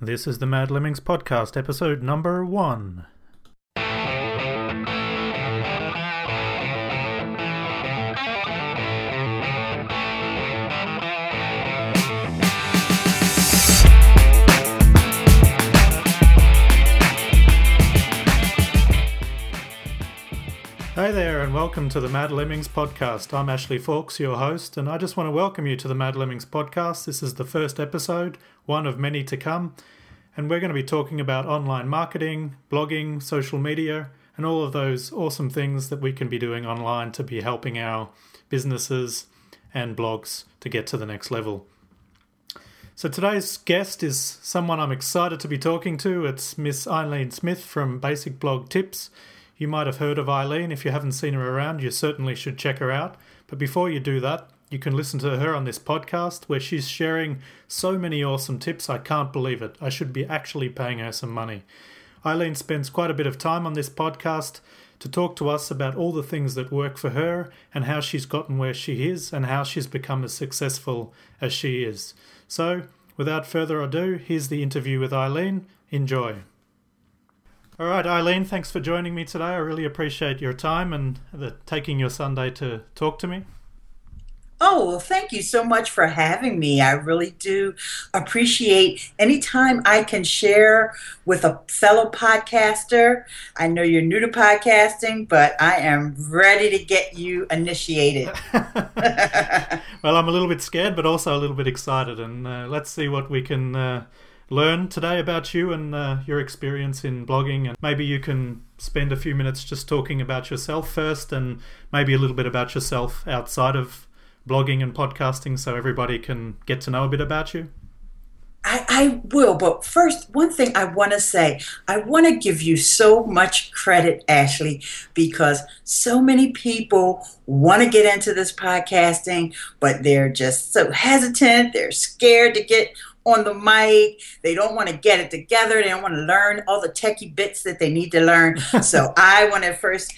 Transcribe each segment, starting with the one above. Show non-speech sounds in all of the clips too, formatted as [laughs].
This is the Mad Lemmings podcast, episode number one. Welcome to the Mad Lemmings podcast. I'm Ashley Fawkes, your host, and I just want to welcome you to the Mad Lemmings podcast. This is the first episode, one of many to come, and we're going to be talking about online marketing, blogging, social media, and all of those awesome things that we can be doing online to be helping our businesses and blogs to get to the next level. So today's guest is someone I'm excited to be talking to. It's Miss Ileane Smith from Basic Blog Tips. You might have heard of Ileane. If you haven't seen her around, you certainly should check her out. But before you do that, you can listen to her on this podcast where she's sharing so many awesome tips. I can't believe it. I should be actually paying her some money. Ileane spends quite a bit of time on this podcast to talk to us about all the things that work for her and how she's gotten where she is and how she's become as successful as she is. So, without further ado, here's the interview with Ileane. Enjoy. All right, Ileane, thanks for joining me today. I really appreciate your time and the, taking your Sunday to talk to me. Oh, well, thank you so much for having me. I really do appreciate any time I can share with a fellow podcaster. I know you're new to podcasting, but I am ready to get you initiated. [laughs] [laughs] well, I'm a little bit scared, but also a little bit excited. And uh, let's see what we can. Uh, learn today about you and uh, your experience in blogging. And maybe you can spend a few minutes just talking about yourself first and maybe a little bit about yourself outside of blogging and podcasting so everybody can get to know a bit about you. I, I, will, but first, one thing I want to say I want to give you so much credit, Ashley, because so many people want to get into this podcasting, but they're just so hesitant. They're scared to get on the mic. They don't want to get it together. They don't want to learn all the techie bits that they need to learn. [laughs] so I want to first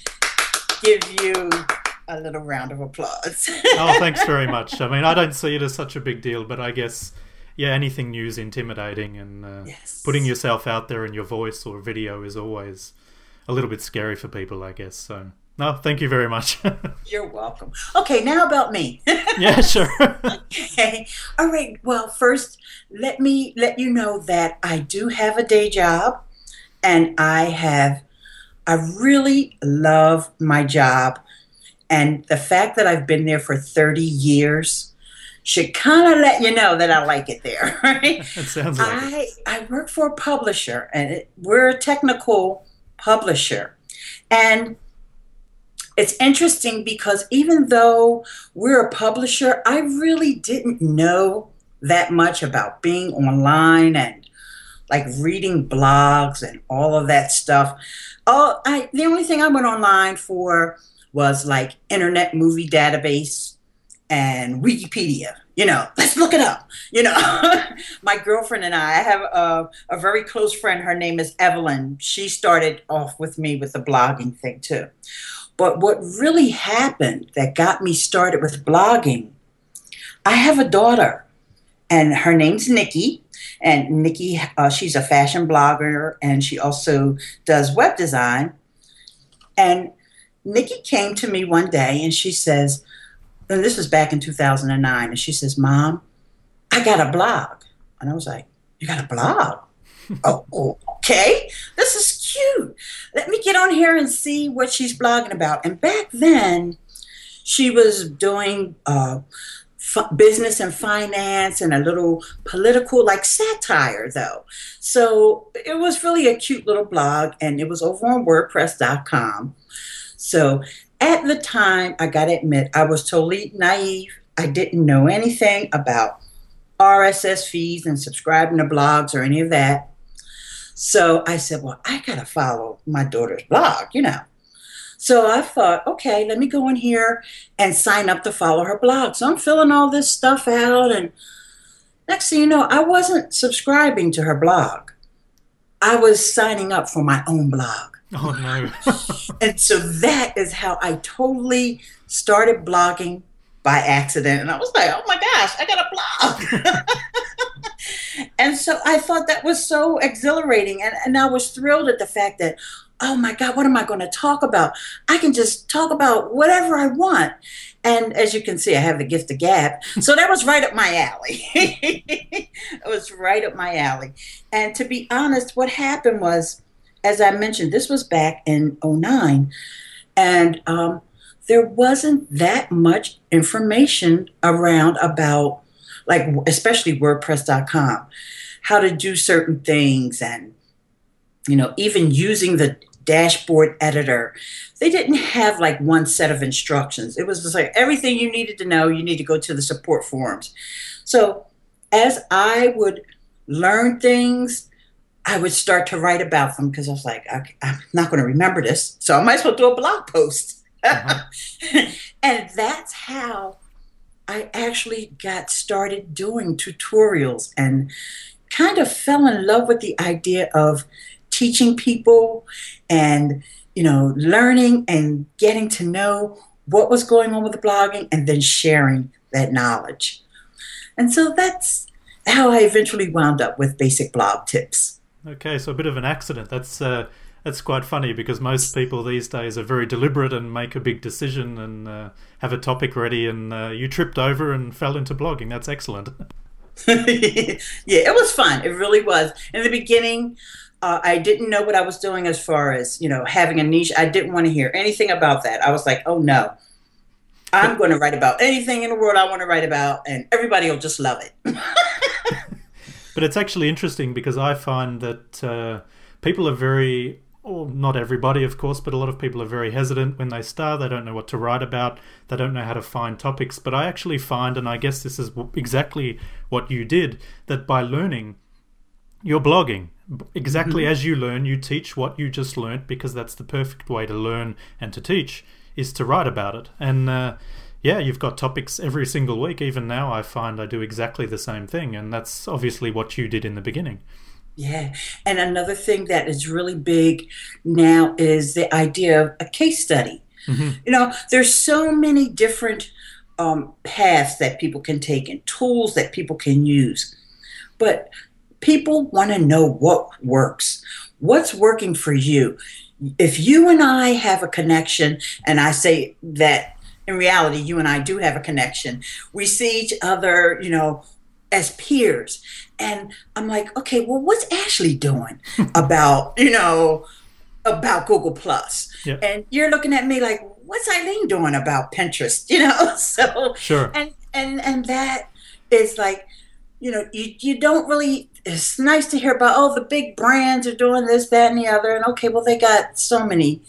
give you a little round of applause. oh, thanks very [laughs] much. I mean, I don't see it as such a big deal, but I guess yeah, anything new is intimidating, and uh, yes. putting yourself out there in your voice or video is always a little bit scary for people, I guess. So. No, thank you very much. [laughs] You're welcome. Okay, now about me. [laughs] yeah, sure. okay. All right. Well, first, let me let you know that I do have a day job and I have I really love my job and the fact that I've been there for 30 years should kind of let you know that I like it there, [laughs] right? It sounds like I, it. I work for a publisher and it, we're a technical publisher. And it's interesting because even though we're a publisher, I really didn't know that much about being online and like reading blogs and all of that stuff. Oh, I the only thing I went online for was like Internet Movie Database and Wikipedia. You know, [laughs] let's look it up. You know, [laughs] my girlfriend and I, I have a, a very close friend. Her name is Evelyn. She started off with me with the blogging thing too. But what really happened that got me started with blogging, I have a daughter, and her name's Nikki. And Nikki, uh, she's a fashion blogger, and she also does web design. And Nikki came to me one day, and she says, and this was back in 2009, and she says, "Mom, I got a blog," and I was like, "You got a blog?" [laughs] oh, okay. This is cute. Let me get on here and see what she's blogging about. And back then, she was doing uh, f- business and finance and a little political, like satire, though. So it was really a cute little blog, and it was over on WordPress.com. So at the time, I got to admit, I was totally naive. I didn't know anything about RSS feeds and subscribing to blogs or any of that. So I said, well, I got to follow my daughter's blog, you know. So I thought, okay, let me go in here and sign up to follow her blog. So I'm filling all this stuff out. And next thing you know, I wasn't subscribing to her blog, I was signing up for my own blog. Oh, no. [laughs] and so that is how I totally started blogging by accident. And I was like, oh my gosh, I got a blog. [laughs] and so I thought that was so exhilarating. And, and I was thrilled at the fact that, oh my God, what am I going to talk about? I can just talk about whatever I want. And as you can see, I have the gift of gab. [laughs] So that was right up my alley. [laughs] it was right up my alley. And to be honest, what happened was, as I mentioned, this was back in 09. And um, there wasn't that much information around about, like, especially WordPress.com, how to do certain things and, you know, even using the dashboard editor. They didn't have like one set of instructions. It was just like everything you needed to know, you need to go to the support forums. So as I would learn things, I would start to write about them because I was like, I, am not going to remember this. So I might as well do a blog post. Uh-huh. [laughs] and that's how I actually got started doing tutorials and kind of fell in love with the idea of teaching people and you know learning and getting to know what was going on with the blogging and then sharing that knowledge. And so that's how i eventually wound up with basic blog tips. Okay so a bit of an accident. That's uh, that's quite funny because most people these days are very deliberate and make a big decision and uh, have a topic ready and uh, you tripped over and fell into blogging that's excellent [laughs] [laughs] yeah it was fun it really was in the beginning uh, I didn't know what I was doing as far as you know having a niche. I didn't want to hear anything about that. I was like, oh no, I'm going to write about anything in the world I want to write about, and everybody will just love it. [laughs] but it's actually interesting because I find that uh, people are very, well, not everybody, of course, but a lot of people are very hesitant when they start. They don't know what to write about. They don't know how to find topics. But I actually find, and I guess this is exactly what you did, that by learning, you're blogging exactly mm-hmm. as you learn, you teach what you just learnt because that's the perfect way to learn and to teach is to write about it. And uh, yeah, you've got topics every single week. Even now, I find I do exactly the same thing, and that's obviously what you did in the beginning. Yeah. And another thing that is really big now is the idea of a case study. Mm-hmm. You know, there's so many different um, paths that people can take and tools that people can use. But people want to know what works. What's working for you? If you and I have a connection, and I say that in reality, you and I do have a connection, we see each other, you know, as peers. And I'm like, okay, well, what's Ashley doing [laughs] about, you know, about Google Plus? Yep. And you're looking at me like, what's Ileane doing about Pinterest? [laughs] You know, [laughs] so sure. And and and that is like, you know, you you don't really it's nice to hear about oh the big brands are doing this that and the other and okay well they got so many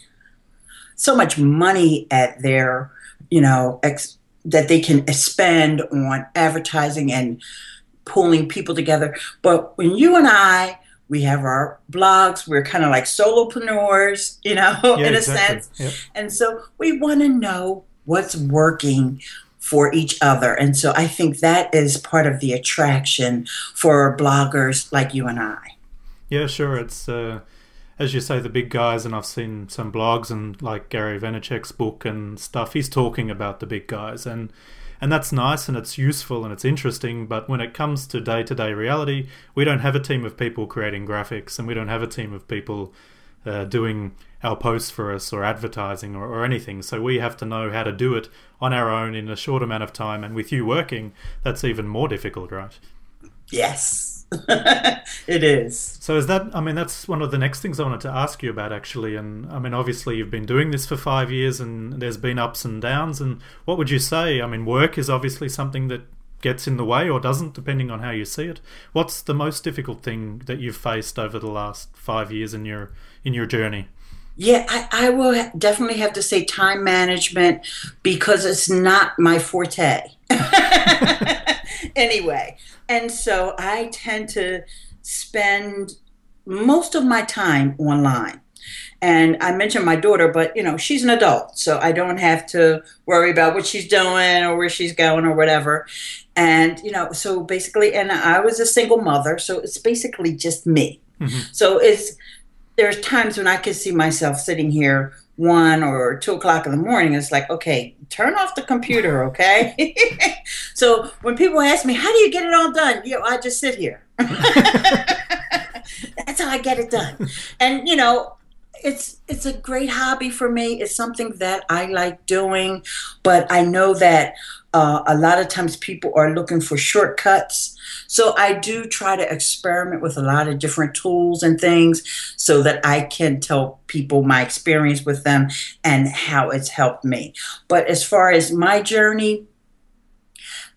so much money at their you know ex- that they can spend on advertising and pulling people together but when you and i we have our blogs we're kind of like solopreneurs you know [laughs] yeah, in a exactly. sense yep. and so we want to know what's working for each other. And so I think that is part of the attraction for bloggers like you and I. Yeah, sure. It's, uh, as you say, the big guys, and I've seen some blogs and like Gary Vaynerchuk's book and stuff, he's talking about the big guys. And and that's nice and it's useful and it's interesting but when it comes to day-to-day reality we don't have a team of people creating graphics and we don't have a team of people uh, doing our posts for us or advertising or, or anything. So we have to know how to do it on our own in a short amount of time. And with you working, that's even more difficult, right? Yes, [laughs] it is. So is that? I mean, that's one of the next things I wanted to ask you about, actually. And I mean, obviously, you've been doing this for five years, and there's been ups and downs. And what would you say? I mean, work is obviously something that gets in the way or doesn't, depending on how you see it. What's the most difficult thing that you've faced over the last five years in your in your journey? Yeah, I, I will definitely have to say time management because it's not my forte. [laughs] anyway, and so I tend to spend most of my time online. And I mentioned my daughter, but you know, she's an adult, so I don't have to worry about what she's doing or where she's going or whatever. And you know, so basically, and I was a single mother, so it's basically just me. Mm-hmm. So it's there's times when I could see myself sitting here one or two o'clock in the morning. It's like, okay, turn off the computer, okay? [laughs] so when people ask me, how do you get it all done? You know, I just sit here. [laughs] That's how I get it done. And you know, it's it's a great hobby for me. It's something that I like doing, but I know that uh, a lot of times people are looking for shortcuts. So I do try to experiment with a lot of different tools and things so that I can tell people my experience with them and how it's helped me. But as far as my journey,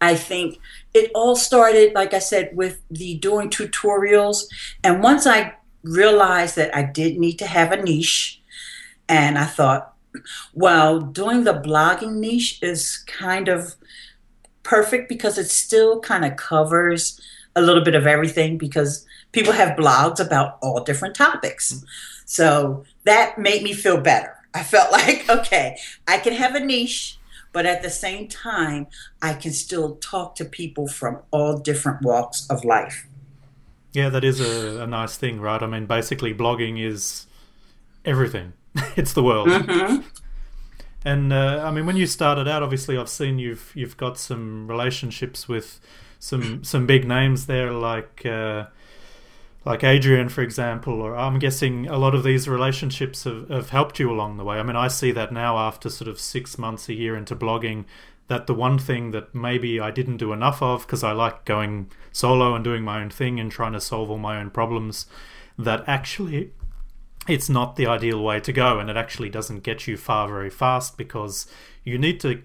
I think it all started, like I said, with the doing tutorials. And once I realized that I did need to have a niche, and I thought, well, doing the blogging niche is kind of perfect because it still kind of covers a little bit of everything because people have blogs about all different topics. So that made me feel better. I felt [laughs] like, okay, I can have a niche, but at the same time, I can still talk to people from all different walks of life. Yeah, that is a, a nice thing, right? I mean, basically, blogging is everything. [laughs] it's the world. Mm-hmm. And uh, I mean, when you started out, obviously, I've seen you've you've got some relationships with some [clears throat] some big names there, like uh, like Adrienne, for example. Or I'm guessing a lot of these relationships have, have helped you along the way. I mean, I see that now after sort of six months, a year into blogging, that the one thing that maybe I didn't do enough of because I like going solo and doing my own thing and trying to solve all my own problems, that actually it's not the ideal way to go and it actually doesn't get you far very fast because you need to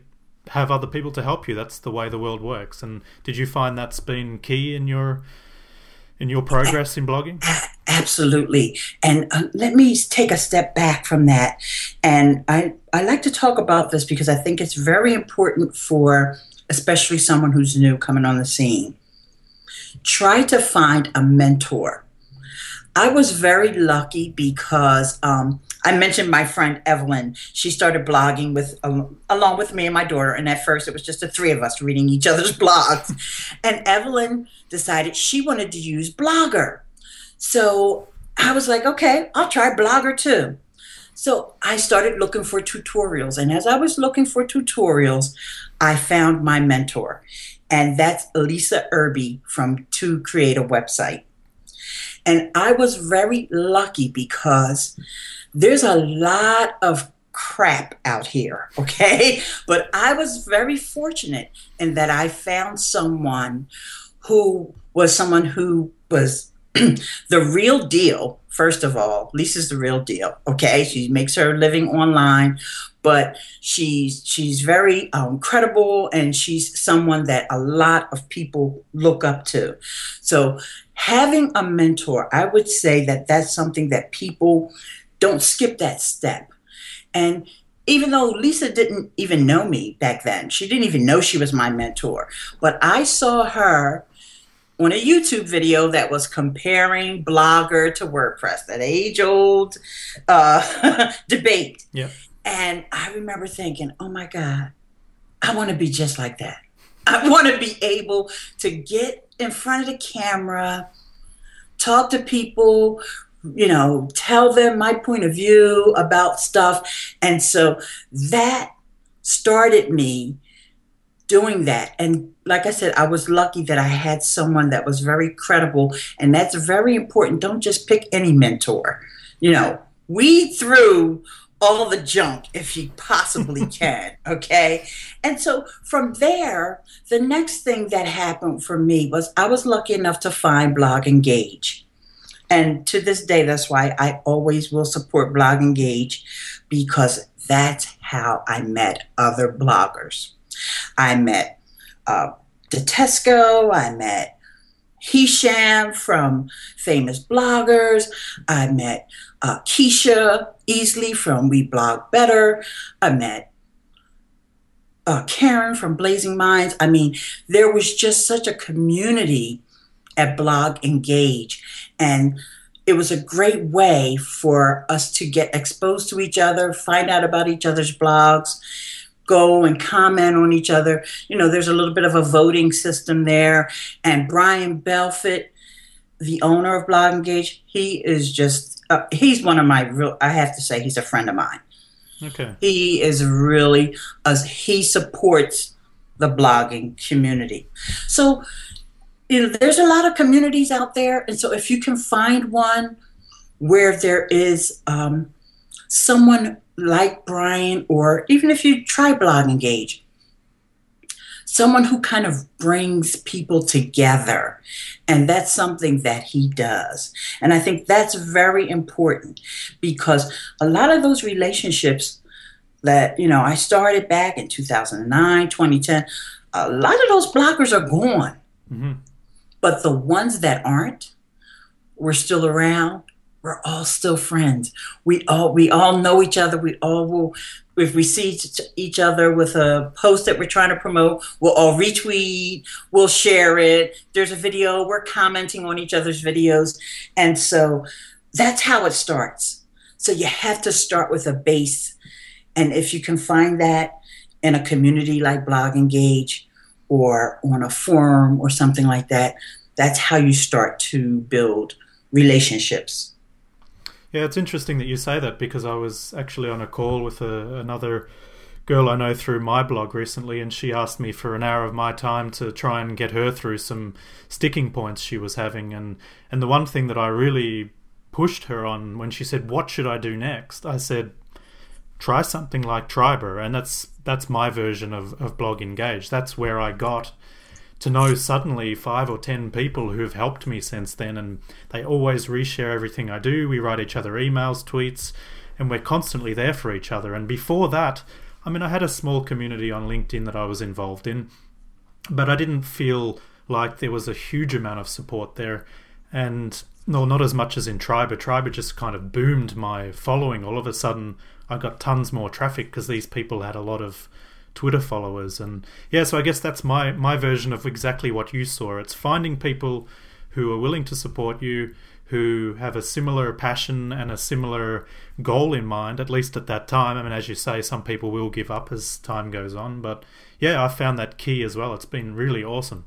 have other people to help you. That's the way the world works. And did you find that's been key in your in your progress in blogging? Absolutely. And uh, let me take a step back from that. And i i like to talk about this because i think it's very important for especially someone who's new coming on the scene. Try to find a mentor I was very lucky because um, I mentioned my friend Evelyn. She started blogging with um, along with me and my daughter, and at first it was just the three of us reading each other's [laughs] blogs. and Evelyn decided she wanted to use Blogger, so I was like, okay, I'll try Blogger too. So I started looking for tutorials, and as I was looking for tutorials, I found my mentor, and that's Lisa Irby from To Create a Website. And I was very lucky because there's a lot of crap out here, [laughs] okay? But I was very fortunate in that I found someone who was someone who was [clears throat] the real deal. First of all, Lisa's the real deal. Okay, she makes her living online, but she's she's very um, credible and she's someone that a lot of people look up to. So having a mentor, I would say that that's something that people don't skip that step. And even though Lisa didn't even know me back then, she didn't even know she was my mentor, but I saw her on a YouTube video that was comparing Blogger to WordPress, that age old uh, [laughs] debate. Yeah. And I remember thinking, oh my God, I want to be just like that. I want to be able to get in front of the camera, talk to people, you know, tell them my point of view about stuff. And so that started me doing that. And like I said, I was lucky that I had someone that was very credible. And that's very important. Don't just pick any mentor. You know, weed through all the junk if you possibly [laughs] can. Okay. And so from there, the next thing that happened for me was I was lucky enough to find Blog Engage. And to this day, that's why I always will support Blog Engage because that's how I met other bloggers. I met uh, Detesco, I met Hesham from Famous Bloggers, I met uh, Kiesha Easley from We Blog Better. I met uh, Karen from Blazing Minds. I mean, there was just such a community at Blog Engage. And it was a great way for us to get exposed to each other, find out about each other's blogs, go and comment on each other. You know, there's a little bit of a voting system there. And Brian Belfitt, the owner of Blog Engage, he is just uh, he's one of my real. I have to say, he's a friend of mine. Okay. He is really as he supports the blogging community. So you know, there's a lot of communities out there, and so if you can find one where there is um, someone like Brian, or even if you try Blog Engage, someone who kind of brings people together. And that's something that he does. And I think that's very important because a lot of those relationships that, you know, I started back in 2009, 2010, a lot of those blockers are gone. Mm-hmm. But the ones that aren't, we're still around we're all still friends. We all we all know each other. We all will if we see each other with a post that we're trying to promote, we'll all retweet, we'll share it. There's a video, we're commenting on each other's videos. And so that's how it starts. So you have to start with a base. And if you can find that in a community like Blog Engage or on a forum or something like that, that's how you start to build relationships. Yeah, it's interesting that you say that because I was actually on a call with a, another girl I know through my blog recently, and she asked me for an hour of my time to try and get her through some sticking points she was having. And, and the one thing that I really pushed her on when she said, What should I do next? I said, Try something like Triberr. And that's that's my version of, of Blog Engage. That's where I got to know suddenly five or ten people who've helped me since then, and they always reshare everything I do. We write each other emails, tweets, and we're constantly there for each other. And before that, I mean, I had a small community on LinkedIn that I was involved in, but I didn't feel like there was a huge amount of support there. And no, not as much as in Triberr. Triberr just kind of boomed my following. All of a sudden, I got tons more traffic because these people had a lot of Twitter followers. And yeah, so I guess that's my my version of exactly what you saw. It's finding people who are willing to support you, who have a similar passion and a similar goal in mind, at least at that time. I mean, as you say, some people will give up as time goes on, but yeah, I found that key as well. It's been really awesome.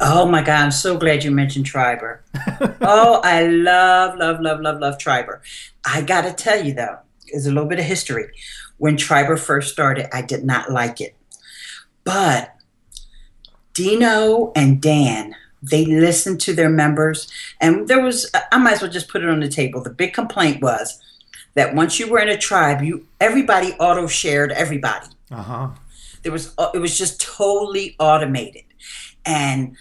Oh my God, I'm so glad you mentioned Triberr. [laughs] oh, I love, love, love, love, love Triberr. I got to tell you though, there's a little bit of history. When Triberr first started, I did not like it. But Dino and Dan, they listened to their members. And there was, I might as well just put it on the table. The big complaint was that once you were in a tribe, you everybody auto shared everybody. Uh huh. There was, uh, it was just totally automated. And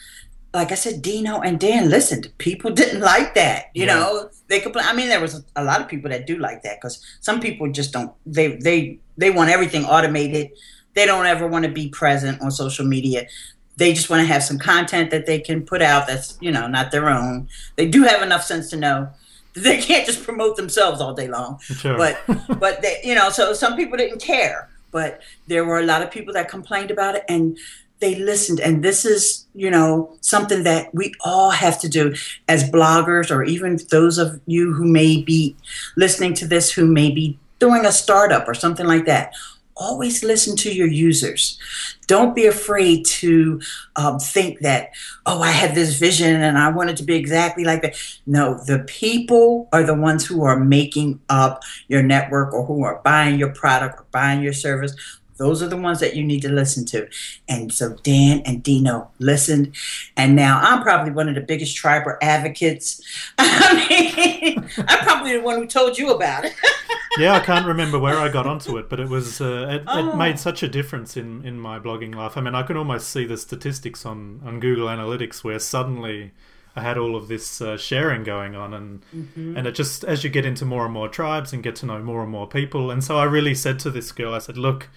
like I said, Dino and Dan listened. People [laughs] didn't like that. You yeah. know, they complain. I mean, there was a lot of people that do like that because some people just don't. They they they want everything automated. They don't ever want to be present on social media. They just want to have some content that they can put out that's you know not their own. They do have enough sense to know that [laughs] they can't just promote themselves all day long. Sure. But [laughs] but they, you know, so some people didn't care. But there were a lot of people that complained about it and they listened. And this is you know something that we all have to do as bloggers or even those of you who may be listening to this who may be doing a startup or something like that. Always listen to your users. Don't be afraid to um, think that oh i had this vision and i want it to be exactly like that. No the people are the ones who are making up your network or who are buying your product or buying your service those are the ones that you need to listen to. And so Dan and Dino listened. And now I'm probably one of the biggest Triberr advocates. [laughs] I mean, I'm probably the one who told you about it. [laughs] yeah, I can't remember where I got onto it, but it was uh, it, oh. it, made such a difference in, in my blogging life. I mean, I can almost see the statistics on, on Google Analytics where suddenly I had all of this uh, sharing going on, and mm-hmm. and it just as you get into more and more tribes and get to know more and more people, and so I really said to this girl, I said, look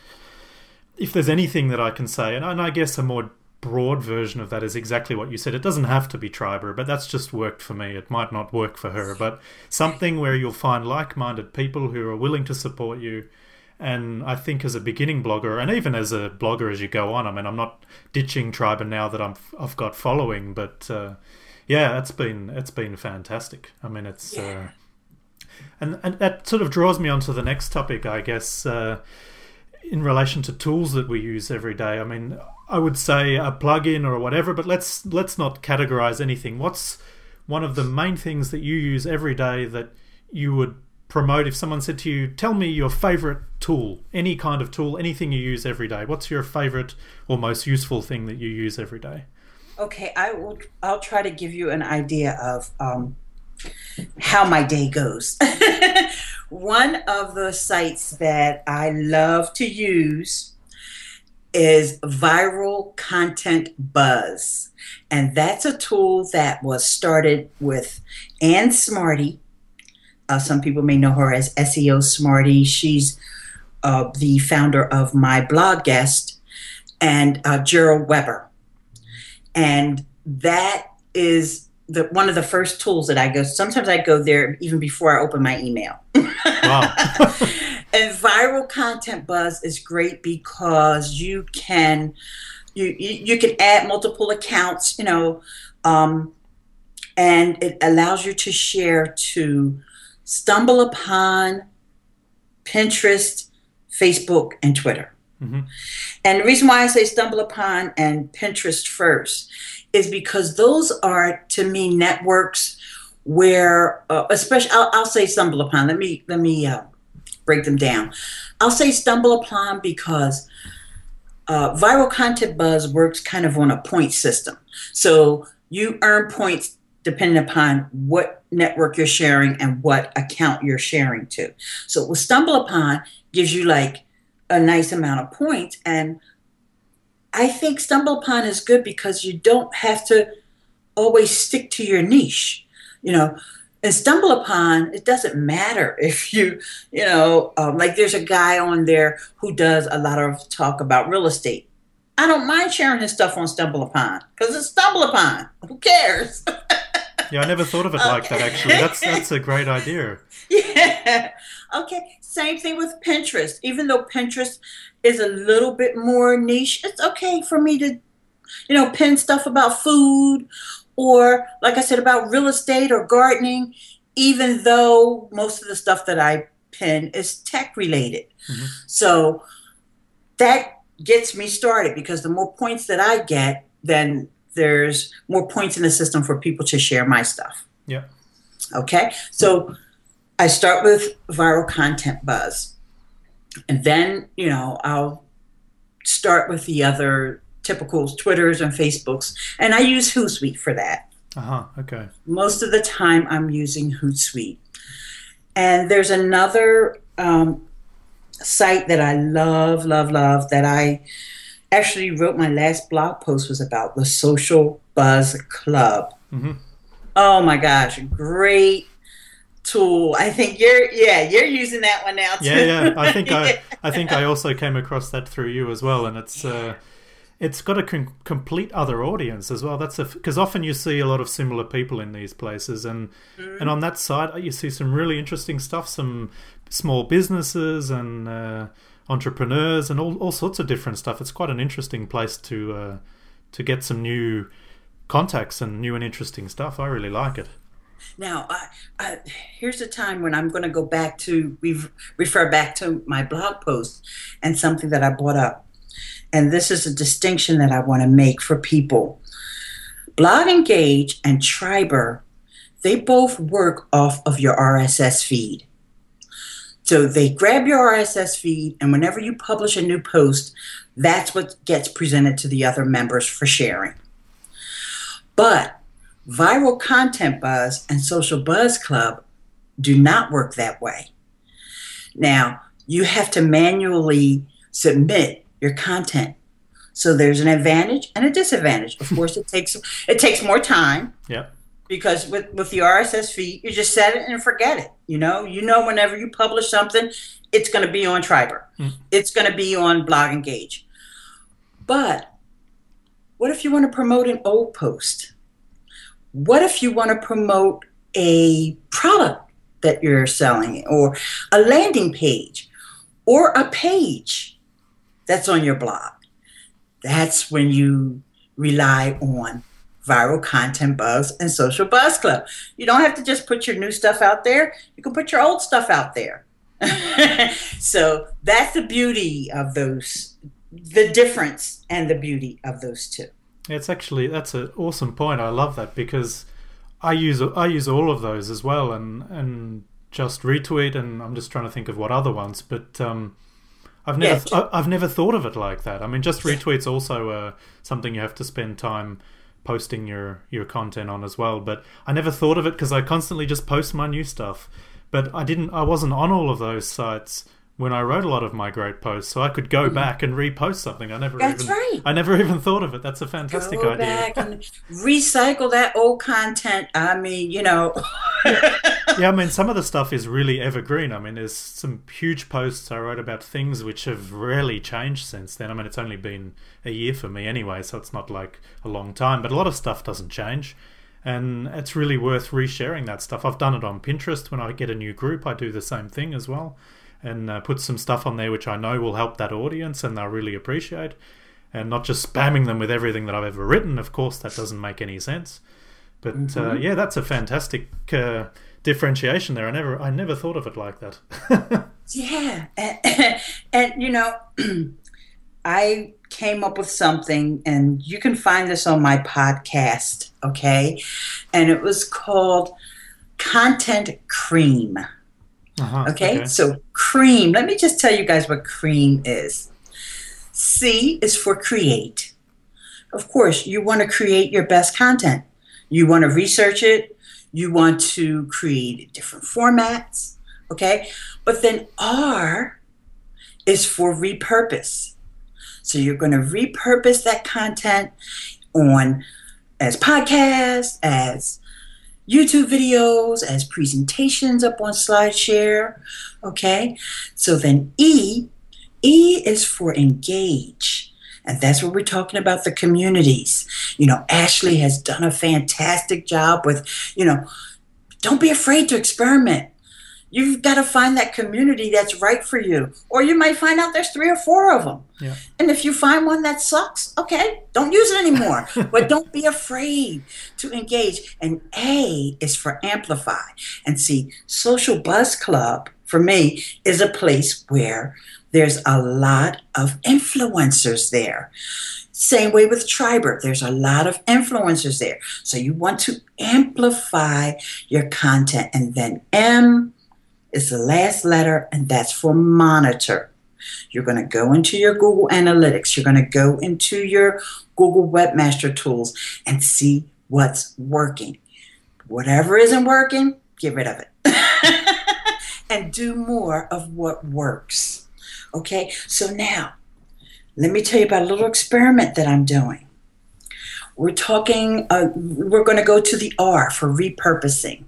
if there's anything that I can say, and, and I guess a more broad version of that is exactly what you said. It doesn't have to be Triberr, but that's just worked for me. It might not work for her, but something where you'll find like minded people who are willing to support you. And I think as a beginning blogger, and even as a blogger as you go on, I mean, I'm not ditching Triberr now that I'm I've got following, but uh, yeah, it's been it's been fantastic. I mean, it's yeah. uh, and and that sort of draws me on to the next topic, I guess. Uh, in relation to tools that we use every day. I mean, I would say a plugin or whatever, but let's let's not categorize anything. What's one of the main things that you use every day that you would promote if someone said to you, "Tell me your favorite tool, any kind of tool, anything you use every day. What's your favorite or most useful thing that you use every day?" Okay, I will. I'll try to give you an idea of um, how my day goes. [laughs] One of the sites that I love to use is Viral Content Buzz. And that's a tool that was started with Ann Smarty. Uh, some people may know her as SEO Smarty. She's uh, the founder of My Blog Guest and uh, Gerald Weber. And that is the, one of the first tools that I go. Sometimes I go there even before I open my email. Wow. [laughs] and viral content buzz is great because you can you you, you can add multiple accounts, you know, um, and it allows you to share to stumble upon Pinterest, Facebook, and Twitter. Mm-hmm. And the reason why I say stumble upon and Pinterest first is because those are to me networks where, uh, especially, I'll, I'll, say stumble upon. Let me let me uh, break them down. I'll say stumble upon because uh, viral content buzz works kind of on a point system. So you earn points depending upon what network you're sharing and what account you're sharing to. So with stumble upon gives you like a nice amount of points and I think stumble upon is good because you don't have to always stick to your niche. You know, and stumble upon it doesn't matter [laughs] if you you know um, like there's a guy on there who does a lot of talk about real estate. I don't mind sharing his stuff on stumble upon because it's stumble upon. Who cares? Yeah i never thought of it like that actually. That's that's a great idea. [laughs] Yeah. Okay same thing with pinterest even though pinterest is a little bit more niche it's okay for me to you know pin stuff about food or like I said about real estate or gardening, even though most of the stuff that I pin is tech related. Mm-hmm. So that gets me started because the more points that I get, then there's more points in the system for people to share my stuff. Yeah. Okay. So I start with viral content buzz. And then, you know, I'll start with the other typical Twitters and Facebooks, and I use Hootsuite for that. Uh huh. Okay. Most of the time, I'm using Hootsuite, and there's another um, site that I love, love, love that I actually wrote my last blog post was about the Social Buzz Club. Mm-hmm. Oh my gosh, great tool. I think you're yeah, you're using that one now too. Yeah, yeah. I think I I think I also came across that through you as well and it's uh it's got a con- complete other audience as well. That's a because often you see a lot of similar people in these places, and mm. and on that side you see some really interesting stuff, some small businesses and uh, entrepreneurs and all, all sorts of different stuff. It's quite an interesting place to uh, to get some new contacts and new and interesting stuff. I really like it. Now, I, I, here's a time when I'm going to go back to refer back to my blog post and something that I brought up and this is a distinction that I want to make for people. Blog Engage and Triberr, they both work off of your RSS feed. So they grab your RSS feed, and whenever you publish a new post, that's what gets presented to the other members for sharing. But Viral Content Buzz and Social Buzz Club do not work that way. Now, you have to manually submit your content. So there's an advantage and a disadvantage. Of course, it takes it takes more time. Yeah. Because with with the RSS feed, you just set it and forget it. You know, you know whenever you publish something, it's going to be on Triberr. Mm. It's going to be on Blog Engage. But what if you want to promote an old post? What if you want to promote a product that you're selling or a landing page or a page? that's on your blog. That's when you rely on viral content buzz and social buzz club. You don't have to just put your new stuff out there. You can put your old stuff out there. [laughs] so that's the beauty of those, the difference and the beauty of those two. It's actually that's an awesome point. I love that because I use I use all of those as well, and and just retweet, and I'm just trying to think of what other ones, but um, I've never, yeah. I've never thought of it like that. I mean, just retweets also uh, something you have to spend time posting your your content on as well. But I never thought of it because I constantly just post my new stuff. But I didn't. I wasn't on all of those sites when I wrote a lot of my great posts, so I could go mm-hmm. back and repost something. I never That's even, right. I never even thought of it. That's a fantastic go idea. Back and recycle that old content. I mean, you know. yeah, I mean, some of the stuff is really evergreen. I mean, there's some huge posts I wrote about things which have rarely changed since then. I mean, it's only been a year for me anyway, so it's not like a long time. But a lot of stuff doesn't change and it's really worth resharing that stuff. I've done it on Pinterest when I get a new group. I do the same thing as well and uh, put some stuff on there which I know will help that audience and they'll really appreciate. And not just spamming them with everything that I've ever written. Of course, that doesn't make any sense. But uh, mm-hmm. uh, yeah, that's a fantastic uh, differentiation there. I never, I never thought of it like that. [laughs] yeah, and, [laughs] and you know, [clears throat] I came up with something, and you can find this on my podcast. Okay, and it was called Content Cream. Uh-huh, okay? okay, so cream. Let me just tell you guys what cream is. C is for create. Of course, you want to create your best content. You want to research it. You want to create different formats. Okay, but then R is for repurpose. So you're going to repurpose that content on as podcasts, as YouTube videos, as presentations up on SlideShare. Okay, so then E, E is for engage. And that's what we're talking about the communities. You know, Ashley has done a fantastic job with, you know, don't be afraid to experiment. You've got to find that community that's right for you. Or you might find out there's three or four of them. Yeah. And if you find one that sucks, okay, don't use it anymore. [laughs] but don't be afraid to engage. And A is for amplify. And see, Social Buzz Club for me is a place where there's a lot of influencers there. Same way with Triberr, there's a lot of influencers there. So you want to amplify your content. And then M is the last letter, and that's for monitor. You're going to go into your Google Analytics, you're going to go into your Google Webmaster Tools and see what's working. Whatever isn't working, get rid of it [laughs] and do more of what works. Okay, so now let me tell you about a little experiment that I'm doing. We're talking, uh, we're going to go to the R for repurposing.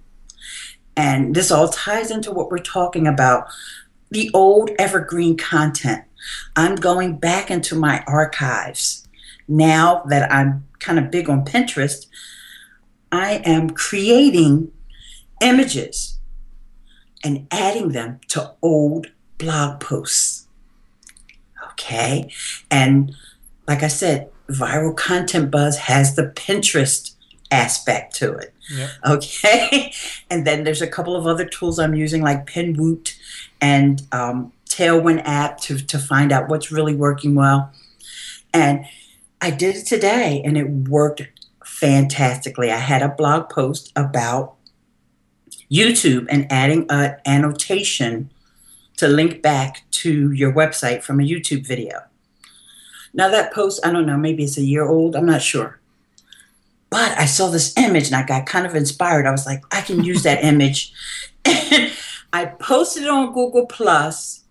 And this all ties into what we're talking about the old evergreen content. I'm going back into my archives. Now that I'm kind of big on Pinterest, I am creating images and adding them to old blog posts. Okay. And like I said, viral content buzz has the Pinterest aspect to it. Yep. Okay. [laughs] and then there's a couple of other tools I'm using like Pinwoot and um, Tailwind app to, to find out what's really working well. And I did it today and it worked fantastically. I had a blog post about YouTube and adding an annotation to link back to your website from a YouTube video. Now, that post, I don't know, maybe it's a year old, I'm not sure. But I saw this image and I got kind of inspired. I was like, I can use that image. And [laughs] I posted it on Google Plus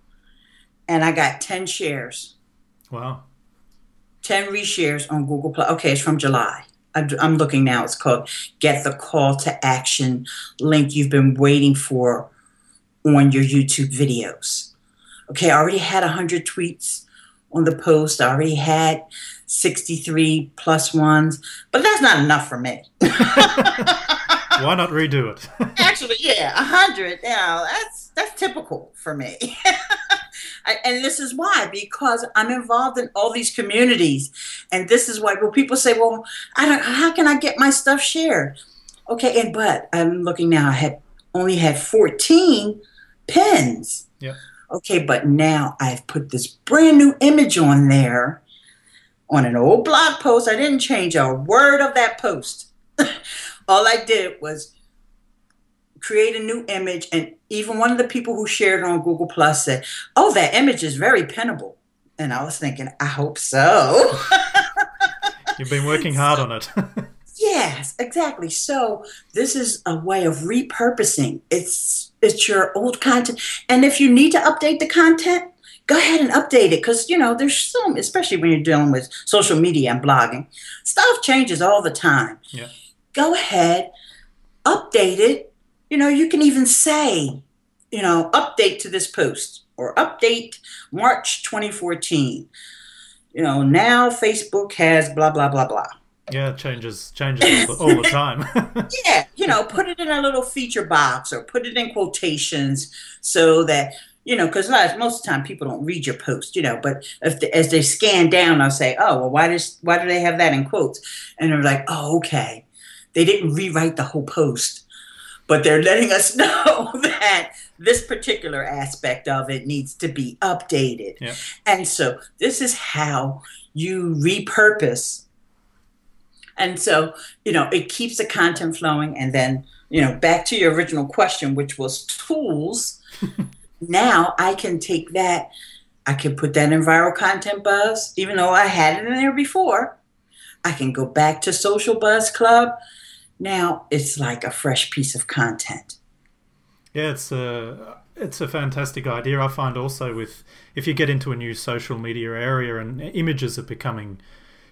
and I got 10 shares. Wow. 10 reshares on Google Plus. Okay, it's from July. I'm looking now. It's called Get the Call to Action link you've been waiting for on your YouTube videos. Okay, I already had 100 tweets on the post. I already had 63 plus ones, but that's not enough for me. [laughs] Why not redo it? [laughs] Actually, yeah, 100. now. that's that's typical for me. [laughs] I, and this is why because I'm involved in all these communities, and this is why. Well, people say, "Well, I don't. How can I get my stuff shared?" Okay, and but I'm looking now. I had only had 14 pins. Yeah. Okay, but now I've put this brand new image on there on an old blog post. I didn't change a word of that post. [laughs] All I did was create a new image, and even one of the people who shared it on Google Plus said, "Oh, that image is very pinnable." And I was thinking, I hope so. [laughs] You've been working hard on it. [laughs] Yes, exactly. So this is a way of repurposing. It's it's your old content, and if you need to update the content, go ahead and update it because you know there's some, especially when you're dealing with social media and blogging, stuff changes all the time. Yeah. Go ahead, update it. You know, you can even say, you know, update to this post or update March 2014. You know, now Facebook has blah blah blah blah. Yeah, it changes changes all the, all the [laughs] time. [laughs] yeah, you know, put it in a little feature box or put it in quotations so that you know, because most of the time people don't read your post, you know. But if the, as they scan down, I'll say, "Oh, well, why does why do they have that in quotes?" And they're like, "Oh, okay, they didn't rewrite the whole post, but they're letting us [laughs] know that this particular aspect of it needs to be updated." Yeah. And so this is how you repurpose. And so, you know, it keeps the content flowing. And then, you know, back to your original question, which was tools. [laughs] now I can take that, I can put that in viral content buzz, even though I had it in there before. I can go back to Social Buzz Club. Now it's like a fresh piece of content. Yeah, it's a it's a fantastic idea. I find also with if you get into a new social media area and images are becoming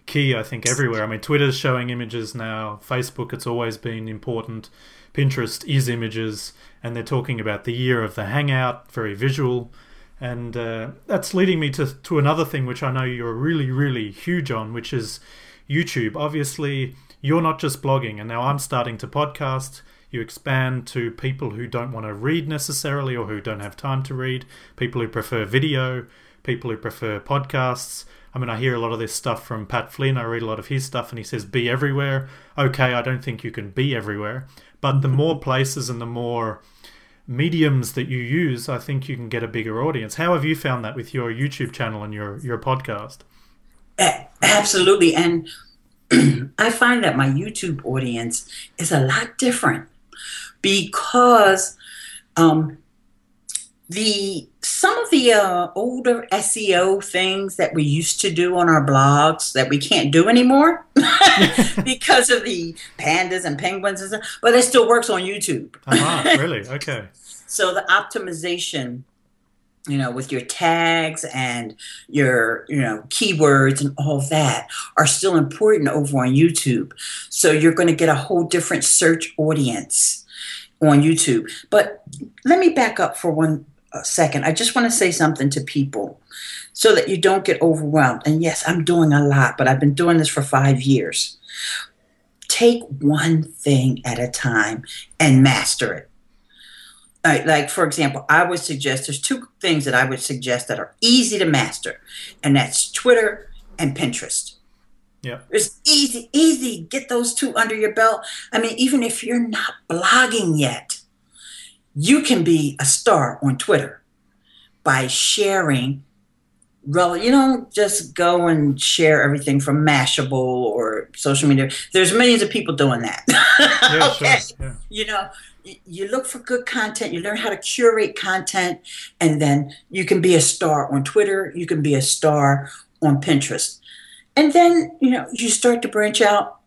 key. I think everywhere. I mean, Twitter's showing images now. Facebook, it's always been important. Pinterest is images, and they're talking about the year of the Hangout, very visual. And uh, that's leading me to, to another thing, which I know you're really, really huge on, which is YouTube. Obviously, you're not just blogging, and now I'm starting to podcast. You expand to people who don't want to read necessarily or who don't have time to read, people who prefer video, people who prefer podcasts. I mean, I hear a lot of this stuff from Pat Flynn. I read a lot of his stuff, and he says, be everywhere. Okay, I don't think you can be everywhere. But the more places and the more mediums that you use, I think you can get a bigger audience. How have you found that with your YouTube channel and your, your podcast? Absolutely. And [clears throat] I find that my YouTube audience is a lot different because um, the some of the uh, older SEO things that we used to do on our blogs that we can't do anymore [laughs] [laughs] because of the pandas and penguins and stuff, but it still works on YouTube. uh-huh, really? [laughs] Okay. So the optimization, you know, with your tags and your, you know, keywords and all that are still important over on YouTube. So you're going to get a whole different search audience on YouTube. But let me back up for one a second. I just want to say something to people so that you don't get overwhelmed. And yes, I'm doing a lot, but I've been doing this for five years. Take one thing at a time and master it. Right, like, for example, I would suggest there's two things that I would suggest that are easy to master, and that's Twitter and Pinterest. Yeah. It's easy, easy. Get those two under your belt. I mean, even if you're not blogging yet, you can be a star on Twitter by sharing. You don't just go and share everything from Mashable or social media. There's millions of people doing that. [laughs] Yeah, okay. Sure. Yeah. You know, you look for good content, you learn how to curate content, and then you can be a star on Twitter, you can be a star on Pinterest. And then, you know, you start to branch out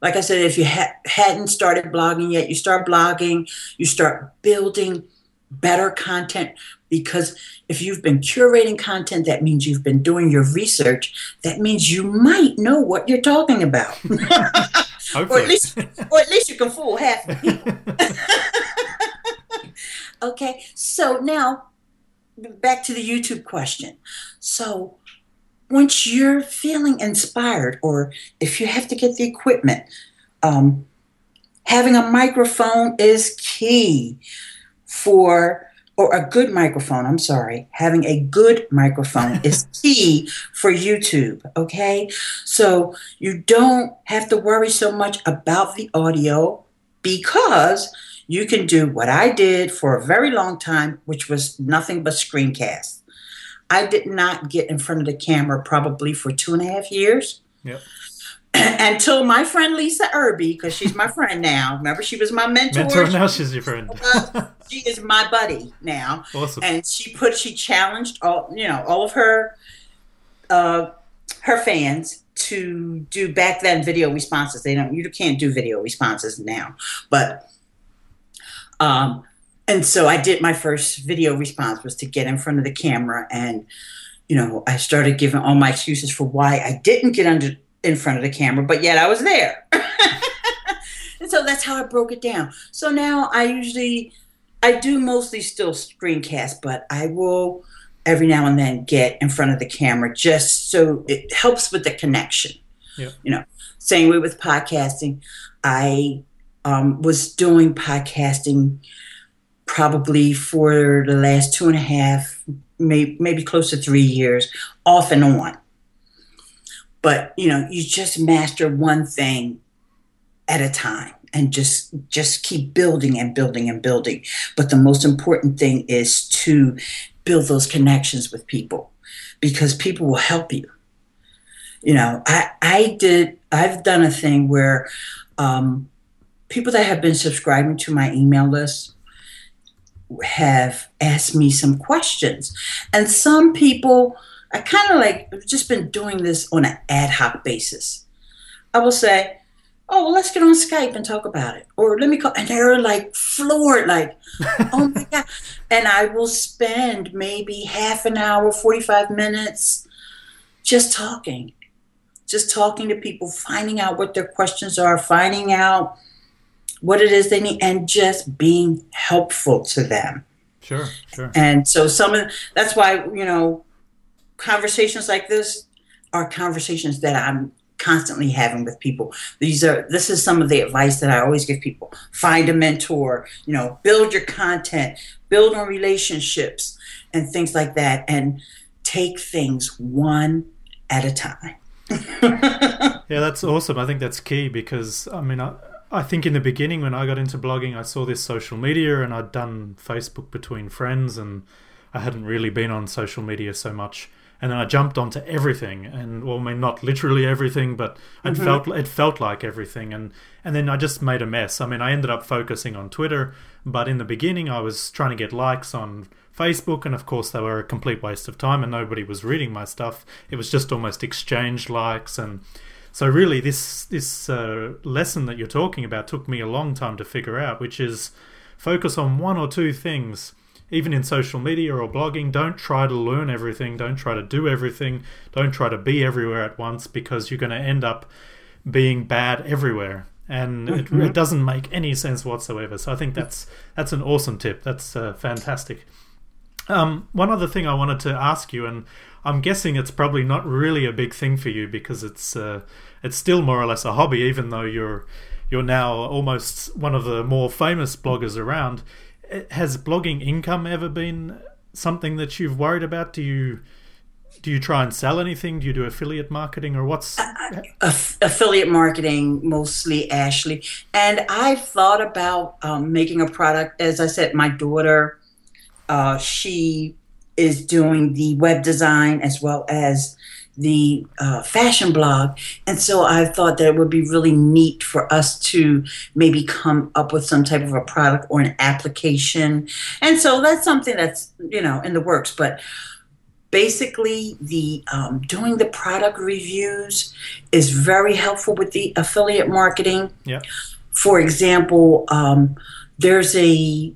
like I said, if you ha- hadn't started blogging yet, you start blogging, you start building better content because if you've been curating content, that means you've been doing your research. That means you might know what you're talking about. [laughs] or at least or at least you can fool half the people. [laughs] [laughs] okay, so now back to the YouTube question. So once you're feeling inspired, or if you have to get the equipment, um, having a microphone is key for, or a good microphone, I'm sorry, having a good microphone [laughs] is key for YouTube, okay? So you don't have to worry so much about the audio because you can do what I did for a very long time, which was nothing but screencasts. I did not get in front of the camera probably for two and a half years. Yep. [clears throat] Until my friend Lisa Irby, because she's my friend now. Remember, she was my mentor. Mentor now, she's your friend. she is my buddy now. Awesome. And she put, she challenged all, you know, all of her, uh, her fans to do back then video responses. They don't you can't do video responses now, but um, and so I did my first video response was to get in front of the camera and you know I started giving all my excuses for why I didn't get under in front of the camera, but yet I was there. [laughs] and so that's how I broke it down. So now I usually I do mostly still screencast, but I will every now and then get in front of the camera just so it helps with the connection. Yeah. You know, same way with podcasting. I um, was doing podcasting probably for the last two and a half, maybe, maybe close to three years, off and on. But you know, you just master one thing at a time and just just keep building and building and building but the most important thing is to build those connections with people because people will help you you know i i did i've done a thing where um, people that have been subscribing to my email list have asked me some questions. And some people i kind of like have just been doing this on an ad hoc basis. I will say oh well let's get on skype and talk about it. Or let me call and they're like floored like [laughs] oh my god. And i will spend maybe half an hour 45 minutes just talking. Just talking to people finding out what their questions are finding out what it is they need and just being helpful to them Sure, sure. and so some of that's why you know conversations like this are conversations that i'm constantly having with people these are this is some of the advice that i always give people find a mentor you know build your content build on relationships and things like that and take things one at a time [laughs] Yeah, that's awesome. I think that's key because I mean, I, I think in the beginning when I got into blogging, I saw this social media and I'd done Facebook between friends and I hadn't really been on social media so much. And then I jumped onto everything, and well, I mean, not literally everything, but it mm-hmm. felt it felt like everything, and and then I just made a mess. I mean, I ended up focusing on Twitter, but in the beginning, I was trying to get likes on Facebook, and of course, they were a complete waste of time, and nobody was reading my stuff. It was just almost exchange likes, and so really, this this uh, lesson that you're talking about took me a long time to figure out, which is focus on one or two things. Even in social media or blogging, don't try to learn everything. Don't try to do everything. Don't try to be everywhere at once because you're going to end up being bad everywhere, and it, it doesn't make any sense whatsoever. So I think that's that's an awesome tip. That's uh, fantastic. Um, one other thing I wanted to ask you, and I'm guessing it's probably not really a big thing for you because it's uh, it's still more or less a hobby, even though you're you're now almost one of the more famous bloggers around. Has blogging income ever been something that you've worried about? Do you do you try and sell anything? Do you do affiliate marketing, or what's Aff- affiliate marketing mostly ashley and i've thought about um, making a product as i said my daughter uh, she is doing the web design as well as the uh, fashion blog. And so i thought that it would be really neat for us to maybe come up with some type of a product or an application. And so that's something that's you know in the works. But basically the um, doing the product reviews is very helpful with the affiliate marketing. Yeah. For example um, there's a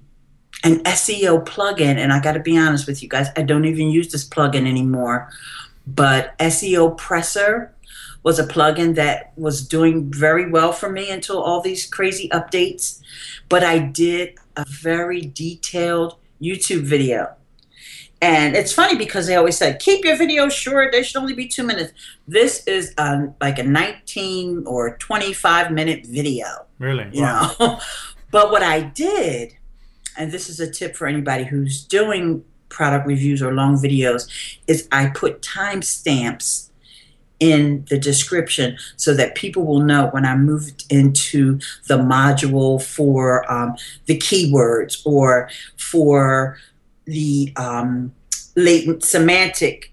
an seo plugin and i got to be honest with you guys i don't even use this plugin anymore but SEOPressor was a plugin that was doing very well for me until all these crazy updates but i did a very detailed youtube video and it's funny because they always said, keep your videos short. They should only be two minutes. This is um, like a 19 or 25 minute video, really? you know. [laughs] but what I did, and this is a tip for anybody who's doing product reviews or long videos, is I put timestamps in the description so that people will know when I moved into the module for um, the keywords or for the um, latent semantic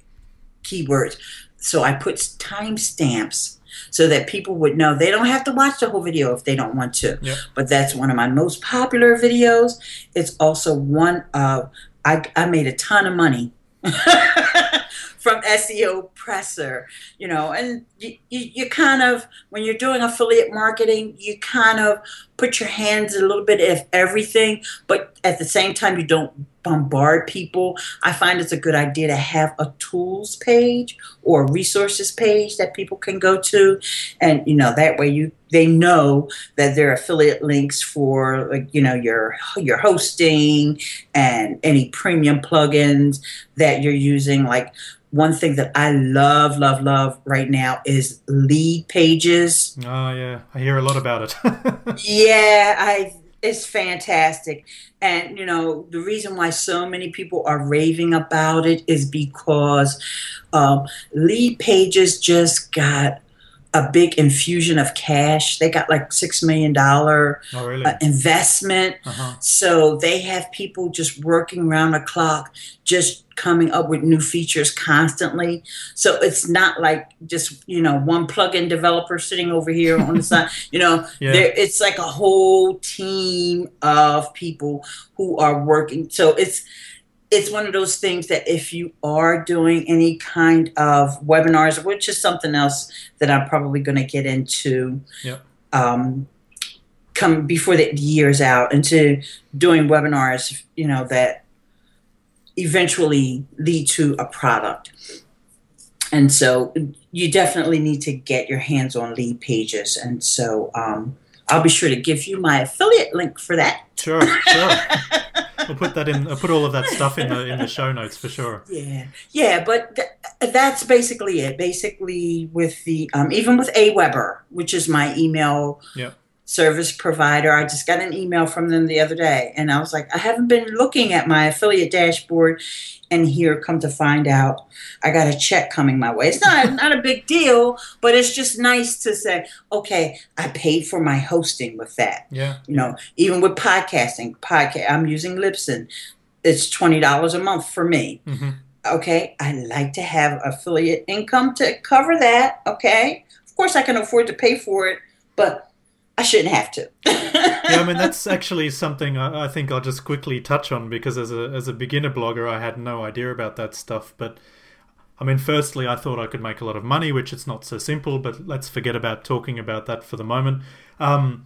keywords. So I put timestamps so that people would know they don't have to watch the whole video if they don't want to. Yep. But that's one of my most popular videos. It's also one of I, I made a ton of money [laughs] from SEOPressor, you know, and you, you, you, kind of, when you're doing affiliate marketing, you kind of put your hands a little bit of everything, but at the same time, you don't bombard people. I find it's a good idea to have a tools page or a resources page that people can go to, and you know that way you they know that there are affiliate links for like you know your your hosting and any premium plugins that you're using like one thing that I love, love, love right now is LeadPages. Oh yeah, I hear a lot about it. [laughs] yeah, I it's fantastic. And you know, the reason why so many people are raving about it is because um, Leadpages just got a big infusion of cash. They got like six million dollar oh, really? uh, investment. Uh-huh. So they have people just working around the clock, just coming up with new features constantly. So it's not like just you know one plugin developer sitting over here on the [laughs] side. You know, yeah. it's like a whole team of people who are working. So it's it's one of those things that if you are doing any kind of webinars, which is something else that I'm probably going to get into, yep. um, come before the year's out, into doing webinars, you know, that eventually lead to a product. And so you definitely need to get your hands on LeadPages. And so um, I'll be sure to give you my affiliate link for that. Sure, sure. [laughs] we'll put that in. I'll put all of that stuff in the in the show notes for sure. Yeah, yeah, but th- that's basically it. Basically, with the um, even with Aweber, which is my email yep. Service provider, I just got an email from them the other day, and I was like, I haven't been looking at my affiliate dashboard, and here come to find out I got a check coming my way. It's not not a big deal, but it's just nice to say, okay, I paid for my hosting with that. Yeah. You know, even with podcasting, podcast I'm using Libsyn. It's twenty dollars a month for me. Mm-hmm. Okay, I like to have affiliate income to cover that. Okay, of course I can afford to pay for it, but I shouldn't have to. yeah, I mean [laughs] that's actually something I, I, think I'll just quickly touch on because as a as a beginner blogger, I had no idea about that stuff. But I mean, firstly, I thought I could make a lot of money, which it's not so simple. But let's forget about talking about that for the moment. Um,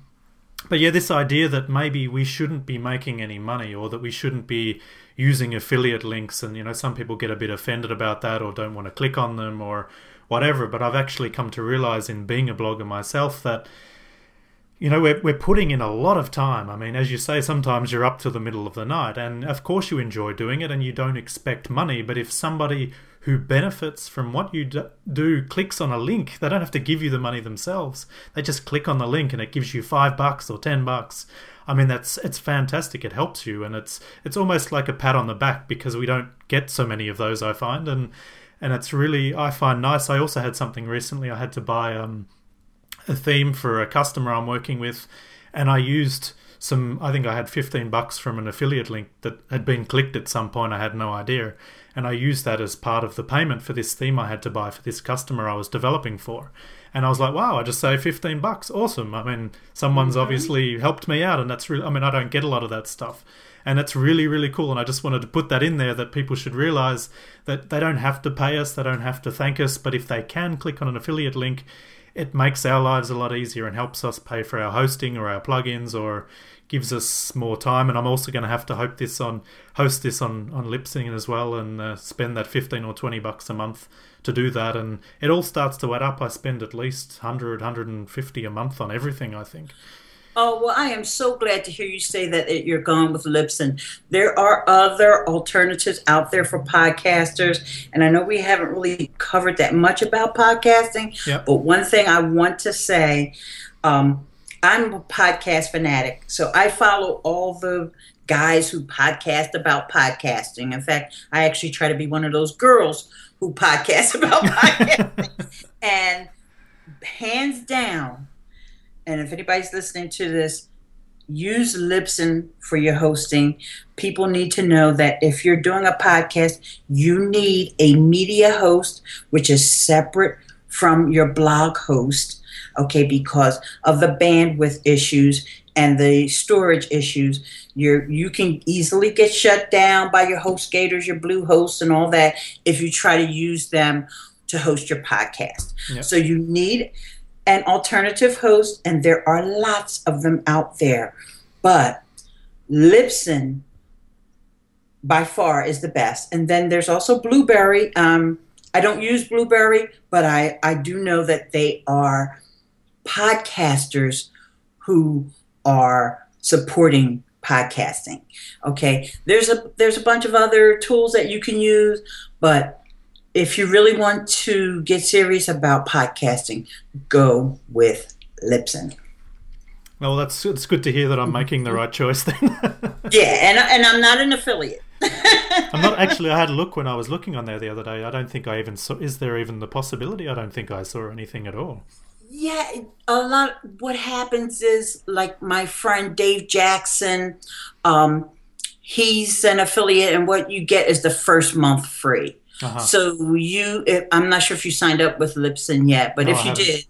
but yeah, this idea that maybe we shouldn't be making any money or that we shouldn't be using affiliate links, and you know, some people get a bit offended about that or don't want to click on them or whatever. But I've actually come to realize in being a blogger myself that you know, we're, we're putting in a lot of time. I mean, as you say, sometimes you're up to the middle of the night, and of course you enjoy doing it and you don't expect money. But if somebody who benefits from what you do clicks on a link, they don't have to give you the money themselves. They just click on the link and it gives you five bucks or ten bucks. I mean, that's it's fantastic. It helps you, and it's it's almost like a pat on the back because we don't get so many of those. I find, and and it's really I find nice. I also had something recently. I had to buy um a theme for a customer I'm working with, and I used some. I think I had 15 bucks from an affiliate link that had been clicked at some point. I had no idea, and I used that as part of the payment for this theme I had to buy for this customer I was developing for. And I was like, wow, I just saved 15 bucks. Awesome. I mean, someone's obviously helped me out, and that's really. I mean, I don't get a lot of that stuff and it's really really cool and i just wanted to put that in there that people should realize that they don't have to pay us they don't have to thank us but if they can click on an affiliate link it makes our lives a lot easier and helps us pay for our hosting or our plugins or gives us more time. And I'm also going to have to hope this on host this on on Libsyn as well and uh, spend that 15 or 20 bucks a month to do that. And it all starts to add up. I spend at least 100, 150 a month on everything. I think. Oh, well, I am so glad to hear you say that you're gone with Libsyn. There are other alternatives out there for podcasters, and I know we haven't really covered that much about podcasting, yep. but one thing I want to say um, I'm a podcast fanatic, so I follow all the guys who podcast about podcasting. In fact, I actually try to be one of those girls who [laughs] podcast about [laughs] podcasting. and hands down, and if anybody's listening to this, use Libsyn for your hosting. People need to know that if you're doing a podcast, you need a media host, which is separate from your blog host, okay, because of the bandwidth issues. and the storage issues, you you can easily get shut down by your HostGators, your Bluehost, and all that if you try to use them to host your podcast. Yep. So you need an alternative host, and there are lots of them out there. But Libsyn by far is the best. And then there's also Blubrry. Um, I don't use Blubrry, but I, I do know that they are podcasters who are supporting podcasting. Okay. There's a there's a bunch of other tools that you can use, but if you really want to get serious about podcasting, go with Libsyn. Well, that's it's good to hear that I'm making the right choice then. [laughs] Yeah, and and I'm not an affiliate. I'm not [laughs] actually. I had a look when I was looking on there the other day. I don't think I even saw. Is there even the possibility? I don't think I saw anything at all. Yeah, a lot. What happens is, like my friend Dave Jackson, um, he's an affiliate, and what you get is the first month free. Uh-huh. So you, if, I'm not sure if you signed up with Libsyn yet, but No, if you did,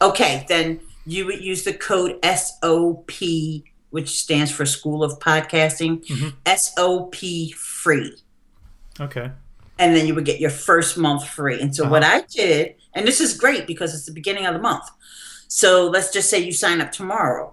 okay, then you would use the code SOP, which stands for School of Podcasting, Mhm. SOP free. Okay. and then you would get your first month free. And so Uh-huh. what I did, and this is great because it's the beginning of the month. So let's just say you sign up tomorrow.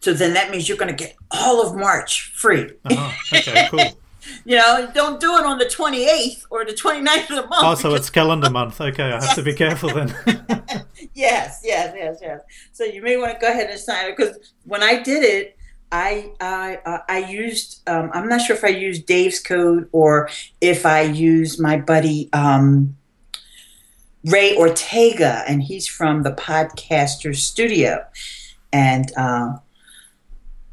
So then that means you're going to get all of March free. Uh-huh. Okay. Cool. [laughs] You know, don't do it on the 28th or the 29th of the month. Oh, so because- it's calendar month. Okay, I have to be [laughs] careful then. [laughs] yes, yes, yes, yes. So you may want to go ahead and sign it because when I did it, I I uh, I used um, I'm not sure if I used Dave's code or if I used my buddy um, Ray Ortega, and he's from the Podcaster Studio, and. Uh,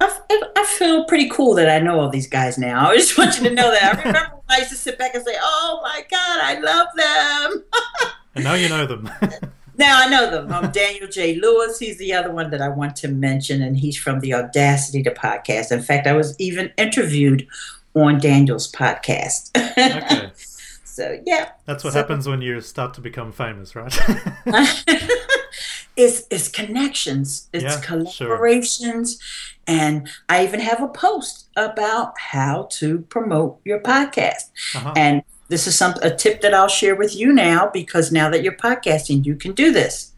I, I feel pretty cool that I know all these guys now. I just want you to know that. I remember when I used to sit back and say, "Oh my God, I love them." [laughs] and now you know them. Now I know them. Um, Daniel J. Lewis. He's the other one that I want to mention, and he's from the Audacity to Podcast. In fact, I was even interviewed on Daniel's podcast. okay. [laughs] so yeah, That's what So- happens when you start to become famous, right? [laughs] it's it's connections, it's Yeah, sure. And I even have a post about how to promote your podcast. uh-huh. And this is some a tip that I'll share with you now because now that you're podcasting, you can do this.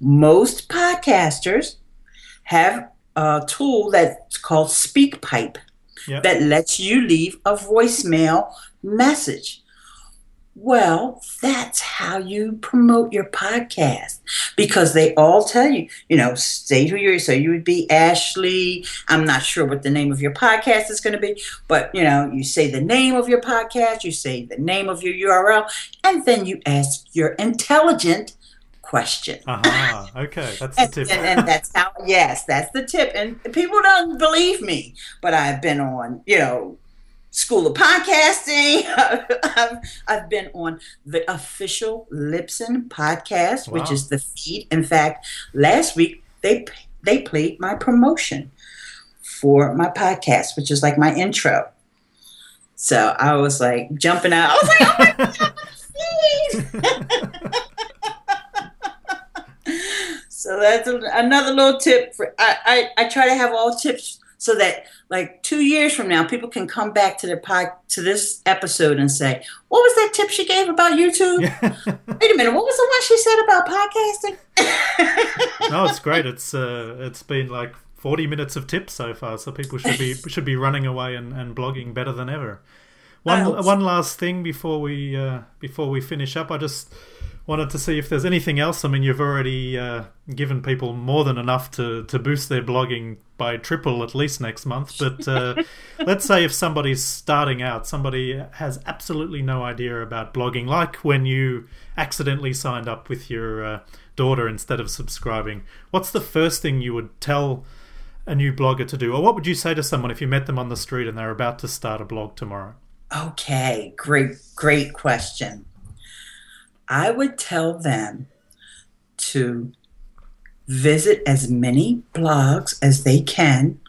Most podcasters have a tool that's called SpeakPipe Yep. that lets you leave a voicemail message. Well, that's how you promote your podcast because they all tell you, you know, state who you're. So you would be Ashley. I'm not sure what the name of your podcast is going to be, but you know, you say the name of your podcast, you say the name of your URL, and then you ask your intelligent question. Uh-huh. [laughs] Okay, that's the And, tip. and, and that's how, yes, that's the tip. And people don't believe me, but I've been on, you know, School of Podcasting. [laughs] I've, I've been on the official Libsyn podcast, which is the feed. In fact, last week they they played my promotion for my podcast, which is like my intro. So I was like jumping out. I was like, oh my god! [laughs] So that's another little tip. For I, I I try to have all tips so that like two years from now, people can come back to their pod to this episode and say, "What was that tip she gave about YouTube? [laughs] Wait a minute, what was the one she said about podcasting?" [laughs] no, it's great. It's uh, it's been like 40 minutes of tips so far, so people should be [laughs] should be running away and, and blogging better than ever. One one last thing before we uh, before we finish up, I just wanted to see if there's anything else. I mean, you've already uh, given people more than enough to, to boost their blogging by triple at least next month. But uh, [laughs] let's say if somebody's starting out, somebody has absolutely no idea about blogging, like when you accidentally signed up with your uh, daughter instead of subscribing. What's the first thing you would tell a new blogger to do, or what would you say to someone if you met them on the street and they're about to start a blog tomorrow? Okay, great, great question. I would tell them to visit as many blogs as they can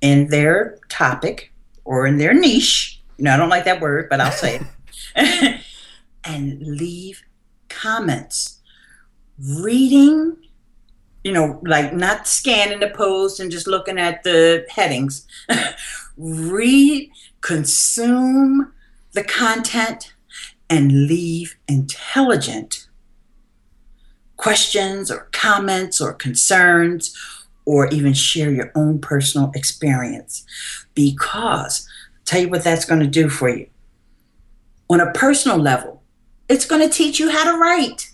in their topic or in their niche. No, I don't like that word, but I'll say it. [laughs] [laughs] and leave comments. Reading you know, like not scanning the post and just looking at the headings. [laughs] Read, consume the content, and leave intelligent questions or comments or concerns or even share your own personal experience. Because tell you what that's going to do for you. On a personal level it's going to teach you how to write.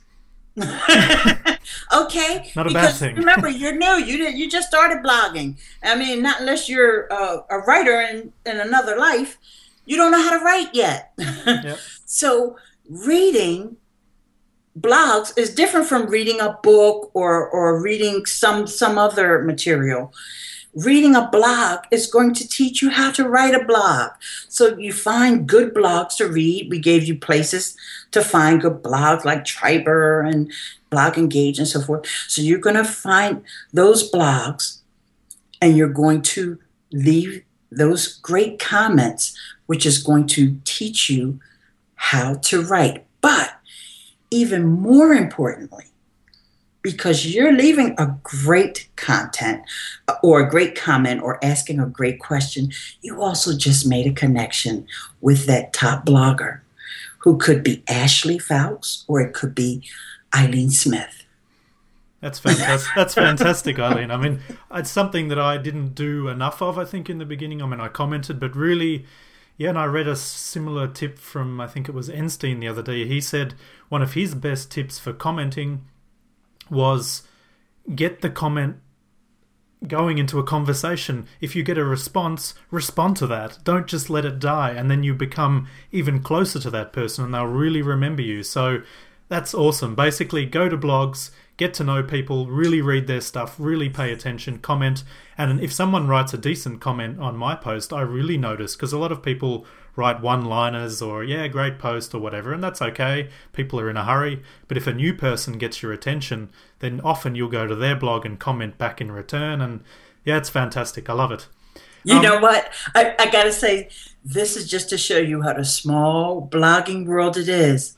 [laughs] Okay? Not a because bad thing. remember you're new. You did you just started blogging. I mean not unless you're uh, a writer in, in another life. You don't know how to write yet. [laughs] Yep. So reading blogs is different from reading a book or or reading some some other material. Reading a blog is going to teach you how to write a blog. So you find good blogs to read. We gave you places to find good blogs like Triberr and blog engage and so forth. So you're going to find those blogs and you're going to leave those great comments which is going to teach you how to write but even more importantly, because you're leaving a great content uh, or a great comment or asking a great question, you also just made a connection with that top blogger who could be Ashley Faulkes or it could be Ileane Smith. That's fantastic. That's fantastic, Ileane. I mean, it's something that I didn't do enough of, I think, in the beginning. I mean, I commented, but really, yeah, and I read a similar tip from, I think it was Enstine the other day. He said one of his best tips for commenting was get the comment going into a conversation. If you get a response, respond to that. Don't just let it die, and then you become even closer to that person and they'll really remember you. So that's awesome. Basically, go to blogs, get to know people, really read their stuff, really pay attention, comment. And if someone writes a decent comment on my post, I really notice because a lot of people write one liners or, yeah, great post or whatever, and that's okay. People are in a hurry. But if a new person gets your attention, then often you'll go to their blog and comment back in return. And yeah, it's fantastic. I love it. You um, know what? I, I got to say, this is just to show you how the small blogging world it is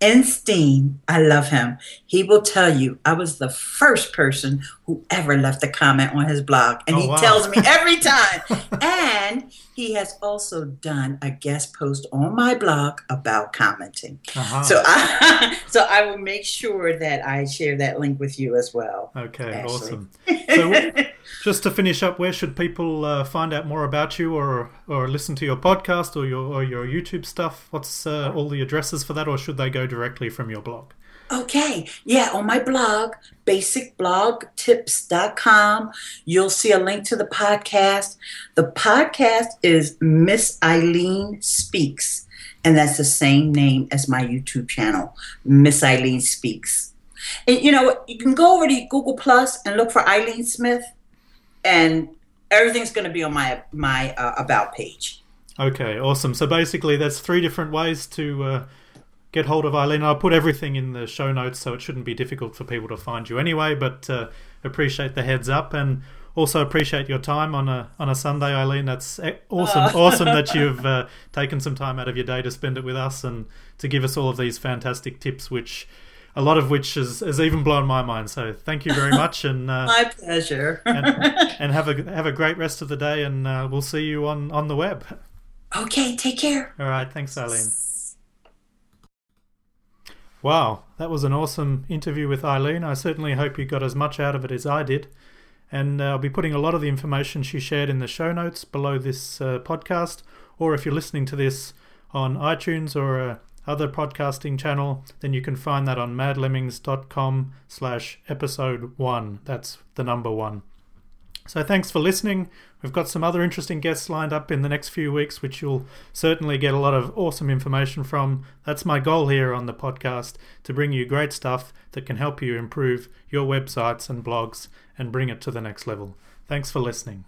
Enstine, I love him. He will tell you I was the first person who ever left a comment on his blog, and oh, he wow. tells me every [laughs] time. and he has also done a guest post on my blog about commenting. Uh-huh. So, I, [laughs] so I will make sure that I share that link with you as well. Okay, Ashley. awesome. So, [laughs] just to finish up, where should people uh, find out more about you, or or listen to your podcast, or your or your YouTube stuff? What's uh, all the addresses for that, or should they go directly from your blog? Okay, yeah, on my blog, basicblogtips.com, you'll see a link to the podcast. The podcast is Miss Ileane Speaks, and that's the same name as my YouTube channel, Miss Ileane Speaks. And you know, you can go over to Google Plus and look for Ileane Smith, and everything's going to be on my my uh, about page. Okay, awesome. So basically, there's three different ways to uh, get hold of Ileane. I'll put everything in the show notes, so it shouldn't be difficult for people to find you anyway. But uh, appreciate the heads up and also appreciate your time on a on a Sunday, Ileane. That's awesome, oh. awesome that [laughs] you've uh, taken some time out of your day to spend it with us and to give us all of these fantastic tips, which a lot of which has, has even blown my mind. So thank you very [laughs] much, and uh, my pleasure. and, [laughs] and, have a have a great rest of the day, and uh, we'll see you on on the web. Okay, take care. All right, thanks, Ileane. Wow, that was an awesome interview with Ileane. I certainly hope you got as much out of it as I did. And uh, I'll be putting a lot of the information she shared in the show notes below this uh, podcast. Or if you're listening to this on iTunes or a other podcasting channel, then you can find that on madlemmings.com slash episode one. That's the number one. So thanks for listening. We've got some other interesting guests lined up in the next few weeks, which you'll certainly get a lot of awesome information from. That's my goal here on the podcast to bring you great stuff that can help you improve your websites and blogs and bring it to the next level. Thanks for listening.